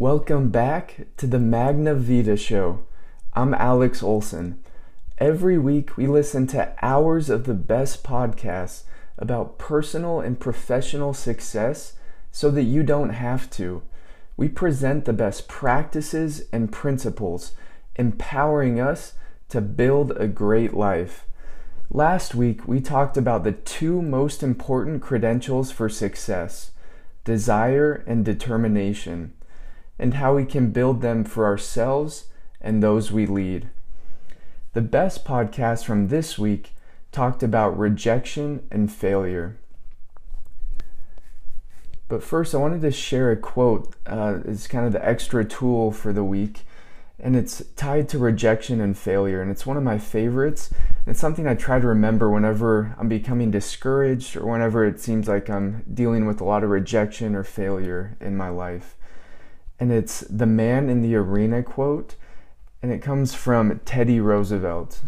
Welcome back to the Magna Vita Show. I'm Alex Olson. Every week, we listen to hours of the best podcasts about personal and professional success so that you don't have to. We present the best practices and principles, empowering us to build a great life. Last week, we talked about the two most important credentials for success desire and determination, and how we can build them for ourselves and those we lead. The best podcast from this week talked about rejection and failure. But first, I wanted to share a quote. Uh, it's kind of the extra tool for the week, and it's tied to rejection and failure. And it's one of my favorites. It's something I try to remember whenever I'm becoming discouraged or whenever it seems like I'm dealing with a lot of rejection or failure in my life. And it's the man in the arena quote, and it comes from Teddy Roosevelt.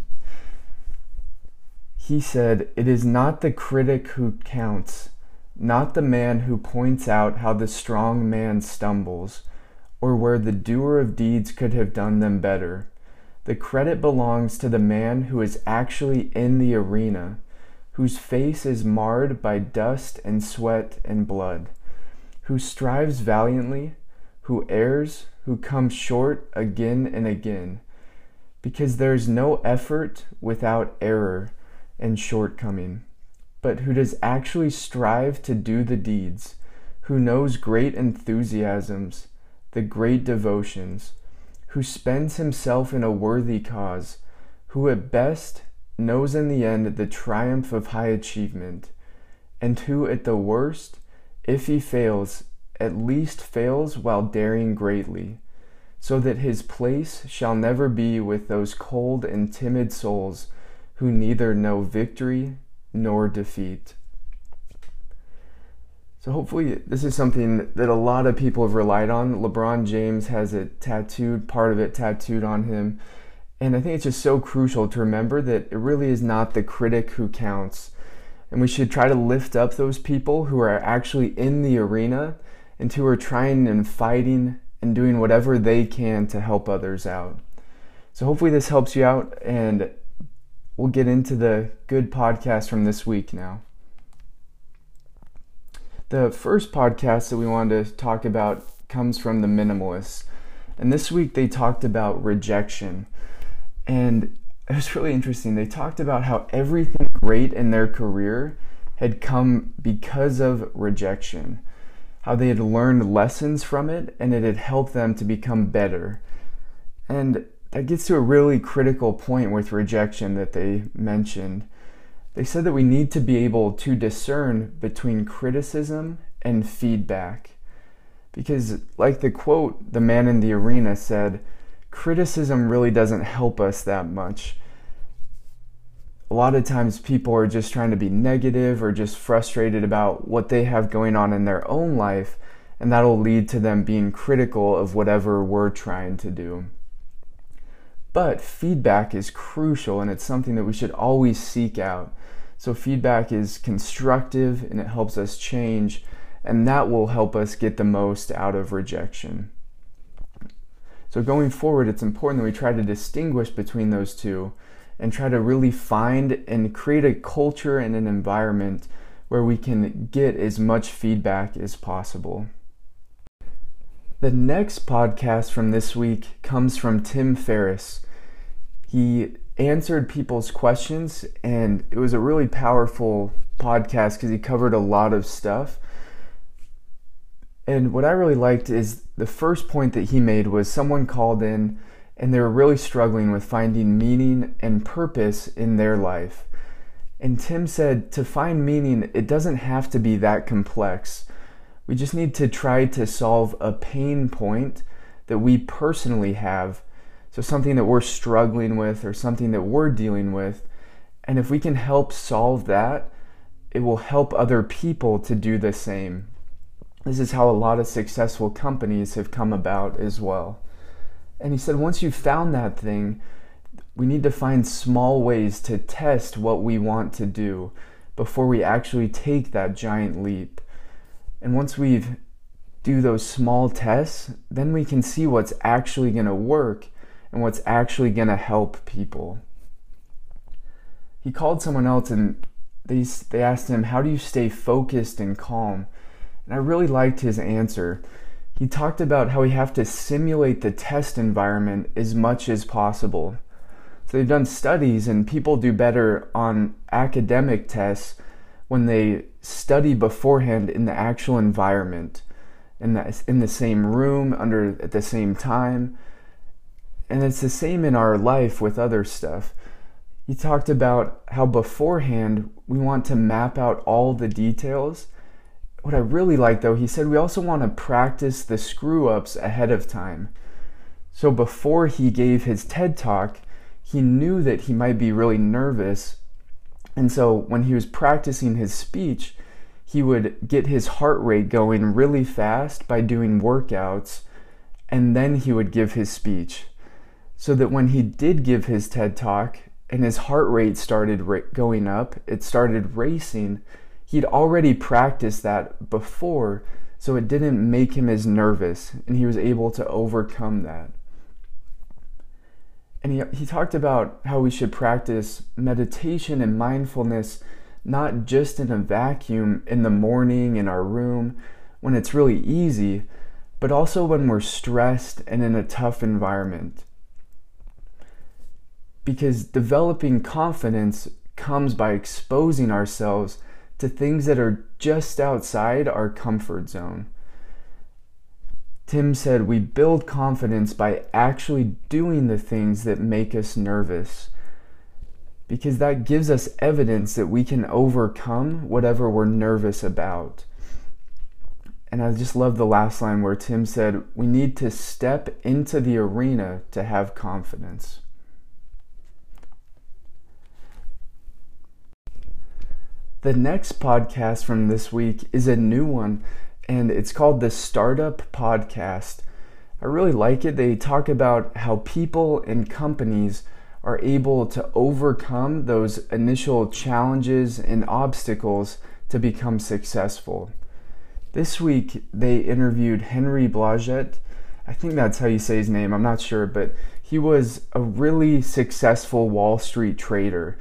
He said, It is not the critic who counts, not the man who points out how the strong man stumbles, or where the doer of deeds could have done them better. The credit belongs to the man who is actually in the arena, whose face is marred by dust and sweat and blood, who strives valiantly, who errs, who comes short again and again, because there is no effort without error and shortcoming, but who does actually strive to do the deeds, who knows great enthusiasms, the great devotions, who spends himself in a worthy cause, who at best knows in the end the triumph of high achievement, and who at the worst, if he fails, at least fails while daring greatly, so that his place shall never be with those cold and timid souls who neither know victory nor defeat. So hopefully this is something that a lot of people have relied on. LeBron James has it tattooed, part of it tattooed on him. And I think it's just so crucial to remember that it really is not the critic who counts. And we should try to lift up those people who are actually in the arena and who are trying and fighting and doing whatever they can to help others out. So hopefully this helps you out and we'll get into the good podcast from this week now. The first podcast that we wanted to talk about comes from the minimalists. And this week they talked about rejection. And it was really interesting. They talked about how everything great in their career had come because of rejection, how they had learned lessons from it and it had helped them to become better. And that gets to a really critical point with rejection that they mentioned. They said that we need to be able to discern between criticism and feedback. Because, like the quote the man in the arena said, criticism really doesn't help us that much. A lot of times people are just trying to be negative or just frustrated about what they have going on in their own life, and that'll lead to them being critical of whatever we're trying to do. But feedback is crucial and it's something that we should always seek out. So, feedback is constructive and it helps us change, and that will help us get the most out of rejection. So, going forward, it's important that we try to distinguish between those two and try to really find and create a culture and an environment where we can get as much feedback as possible. The next podcast from this week comes from Tim Ferriss. He answered people's questions, and it was a really powerful podcast because he covered a lot of stuff. And what I really liked is the first point that he made was someone called in and they were really struggling with finding meaning and purpose in their life. And Tim said to find meaning, it doesn't have to be that complex. We just need to try to solve a pain point that we personally have. So, something that we're struggling with or something that we're dealing with. And if we can help solve that, it will help other people to do the same. This is how a lot of successful companies have come about as well. And he said, once you've found that thing, we need to find small ways to test what we want to do before we actually take that giant leap. And once we've do those small tests, then we can see what's actually going to work and what's actually going to help people. He called someone else and they, they asked him, How do you stay focused and calm? And I really liked his answer. He talked about how we have to simulate the test environment as much as possible. So they've done studies, and people do better on academic tests when they study beforehand in the actual environment, in the, in the same room, under at the same time. And it's the same in our life with other stuff. He talked about how beforehand we want to map out all the details what I really like though, he said we also want to practice the screw ups ahead of time. So before he gave his TED talk, he knew that he might be really nervous. And so when he was practicing his speech, he would get his heart rate going really fast by doing workouts, and then he would give his speech. So that when he did give his TED talk and his heart rate started going up, it started racing he'd already practiced that before, so it didn't make him as nervous, and he was able to overcome that. And he, he talked about how we should practice meditation and mindfulness not just in a vacuum in the morning in our room when it's really easy, but also when we're stressed and in a tough environment. Because developing confidence comes by exposing ourselves to things that are just outside our comfort zone. Tim said, We build confidence by actually doing the things that make us nervous because that gives us evidence that we can overcome whatever we're nervous about. And I just love the last line where Tim said, We need to step into the arena to have confidence. The next podcast from this week is a new one, and it's called the Startup Podcast. I really like it. They talk about how people and companies are able to overcome those initial challenges and obstacles to become successful. This week, they interviewed Henry Blodget. I think that's how you say his name, I'm not sure, but he was a really successful Wall Street trader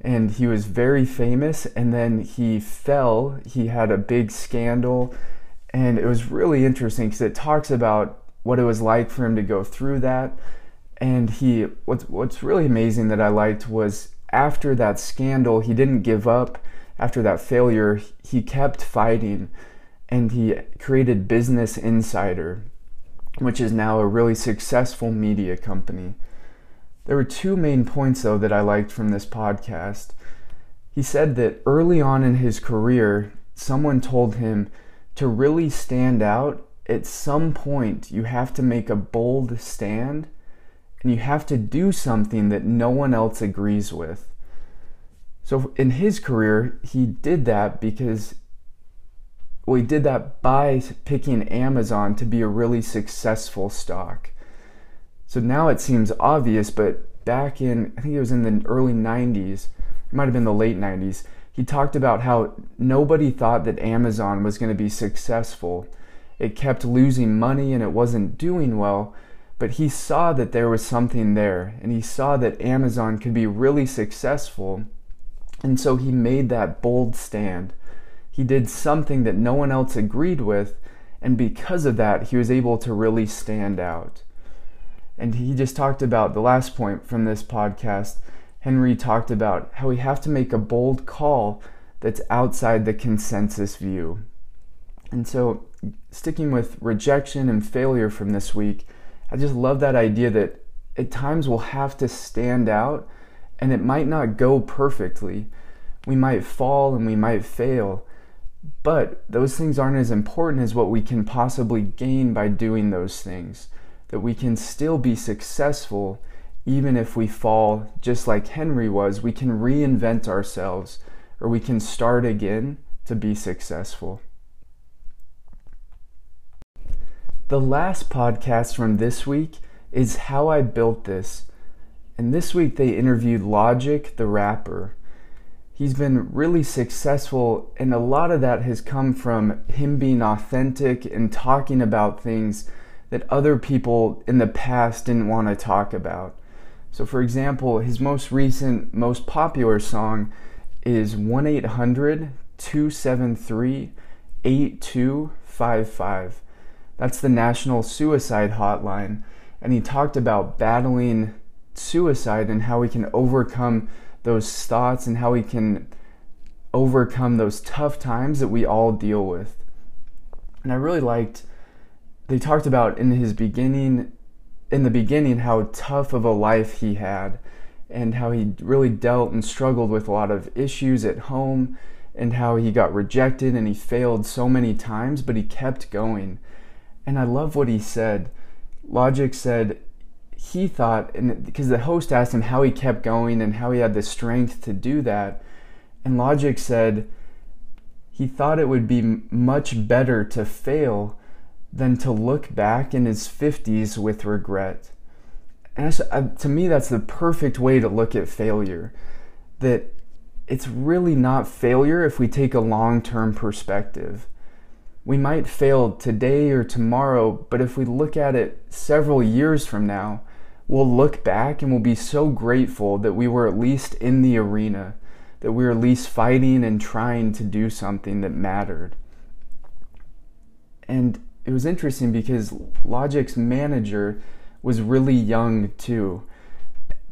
and he was very famous and then he fell. He had a big scandal and it was really interesting because it talks about what it was like for him to go through that. And he what's what's really amazing that I liked was after that scandal he didn't give up. After that failure he kept fighting and he created Business Insider which is now a really successful media company there were two main points, though, that I liked from this podcast. He said that early on in his career, someone told him to really stand out, at some point, you have to make a bold stand and you have to do something that no one else agrees with. So in his career, he did that because well, he did that by picking Amazon to be a really successful stock. So now it seems obvious, but back in, I think it was in the early 90s, it might have been the late 90s, he talked about how nobody thought that Amazon was going to be successful. It kept losing money and it wasn't doing well, but he saw that there was something there and he saw that Amazon could be really successful. And so he made that bold stand. He did something that no one else agreed with, and because of that, he was able to really stand out. And he just talked about the last point from this podcast. Henry talked about how we have to make a bold call that's outside the consensus view. And so, sticking with rejection and failure from this week, I just love that idea that at times we'll have to stand out and it might not go perfectly. We might fall and we might fail, but those things aren't as important as what we can possibly gain by doing those things that we can still be successful even if we fall just like Henry was. We can reinvent ourselves or we can start again to be successful. The last podcast from this week is How I Built This. And this week they interviewed Logic the rapper. he's been really successful, and a lot of that has come from him being authentic and talking about things that other people in the past didn't want to talk about. So, for example, his most recent, most popular song is 1 800 273 8255. That's the National Suicide Hotline. And he talked about battling suicide and how we can overcome those thoughts and how we can overcome those tough times that we all deal with. And I really liked, they talked about in his beginning, in the beginning, how tough of a life he had and how he really dealt and struggled with a lot of issues at home and how he got rejected and he failed so many times, but he kept going. And I love what he said. Logic said he thought, and because the host asked him how he kept going and how he had the strength to do that, and Logic said he thought it would be much better to fail than to look back in his 50s with regret. And uh, to me, that's the perfect way to look at failure. That it's really not failure if we take a long term perspective we might fail today or tomorrow, but if we look at it several years from now, we'll look back and we'll be so grateful that we were at least in the arena, that we were at least fighting and trying to do something that mattered. And it was interesting because Logic's manager was really young too,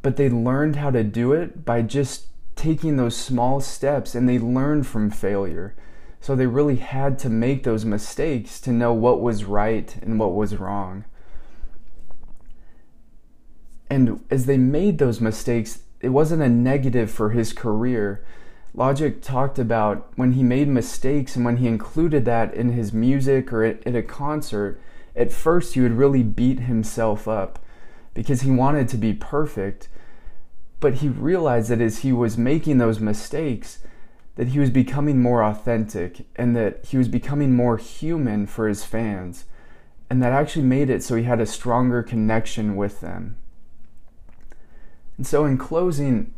but they learned how to do it by just taking those small steps and they learned from failure. So they really had to make those mistakes to know what was right and what was wrong. And as they made those mistakes, it wasn't a negative for his career. Logic talked about when he made mistakes and when he included that in his music or at, a concert, at first he would really beat himself up because he wanted to be perfect. But he realized that as he was making those mistakes, that he was becoming more authentic and that he was becoming more human for his fans. And that actually made it so he had a stronger connection with them. And so, in closing,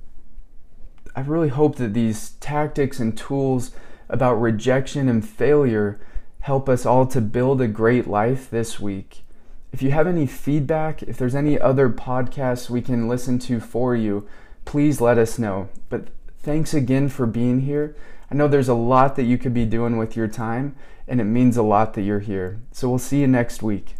I really hope that these tactics and tools about rejection and failure help us all to build a great life this week. If you have any feedback, if there's any other podcasts we can listen to for you, please let us know. But thanks again for being here. I know there's a lot that you could be doing with your time, and it means a lot that you're here. So we'll see you next week.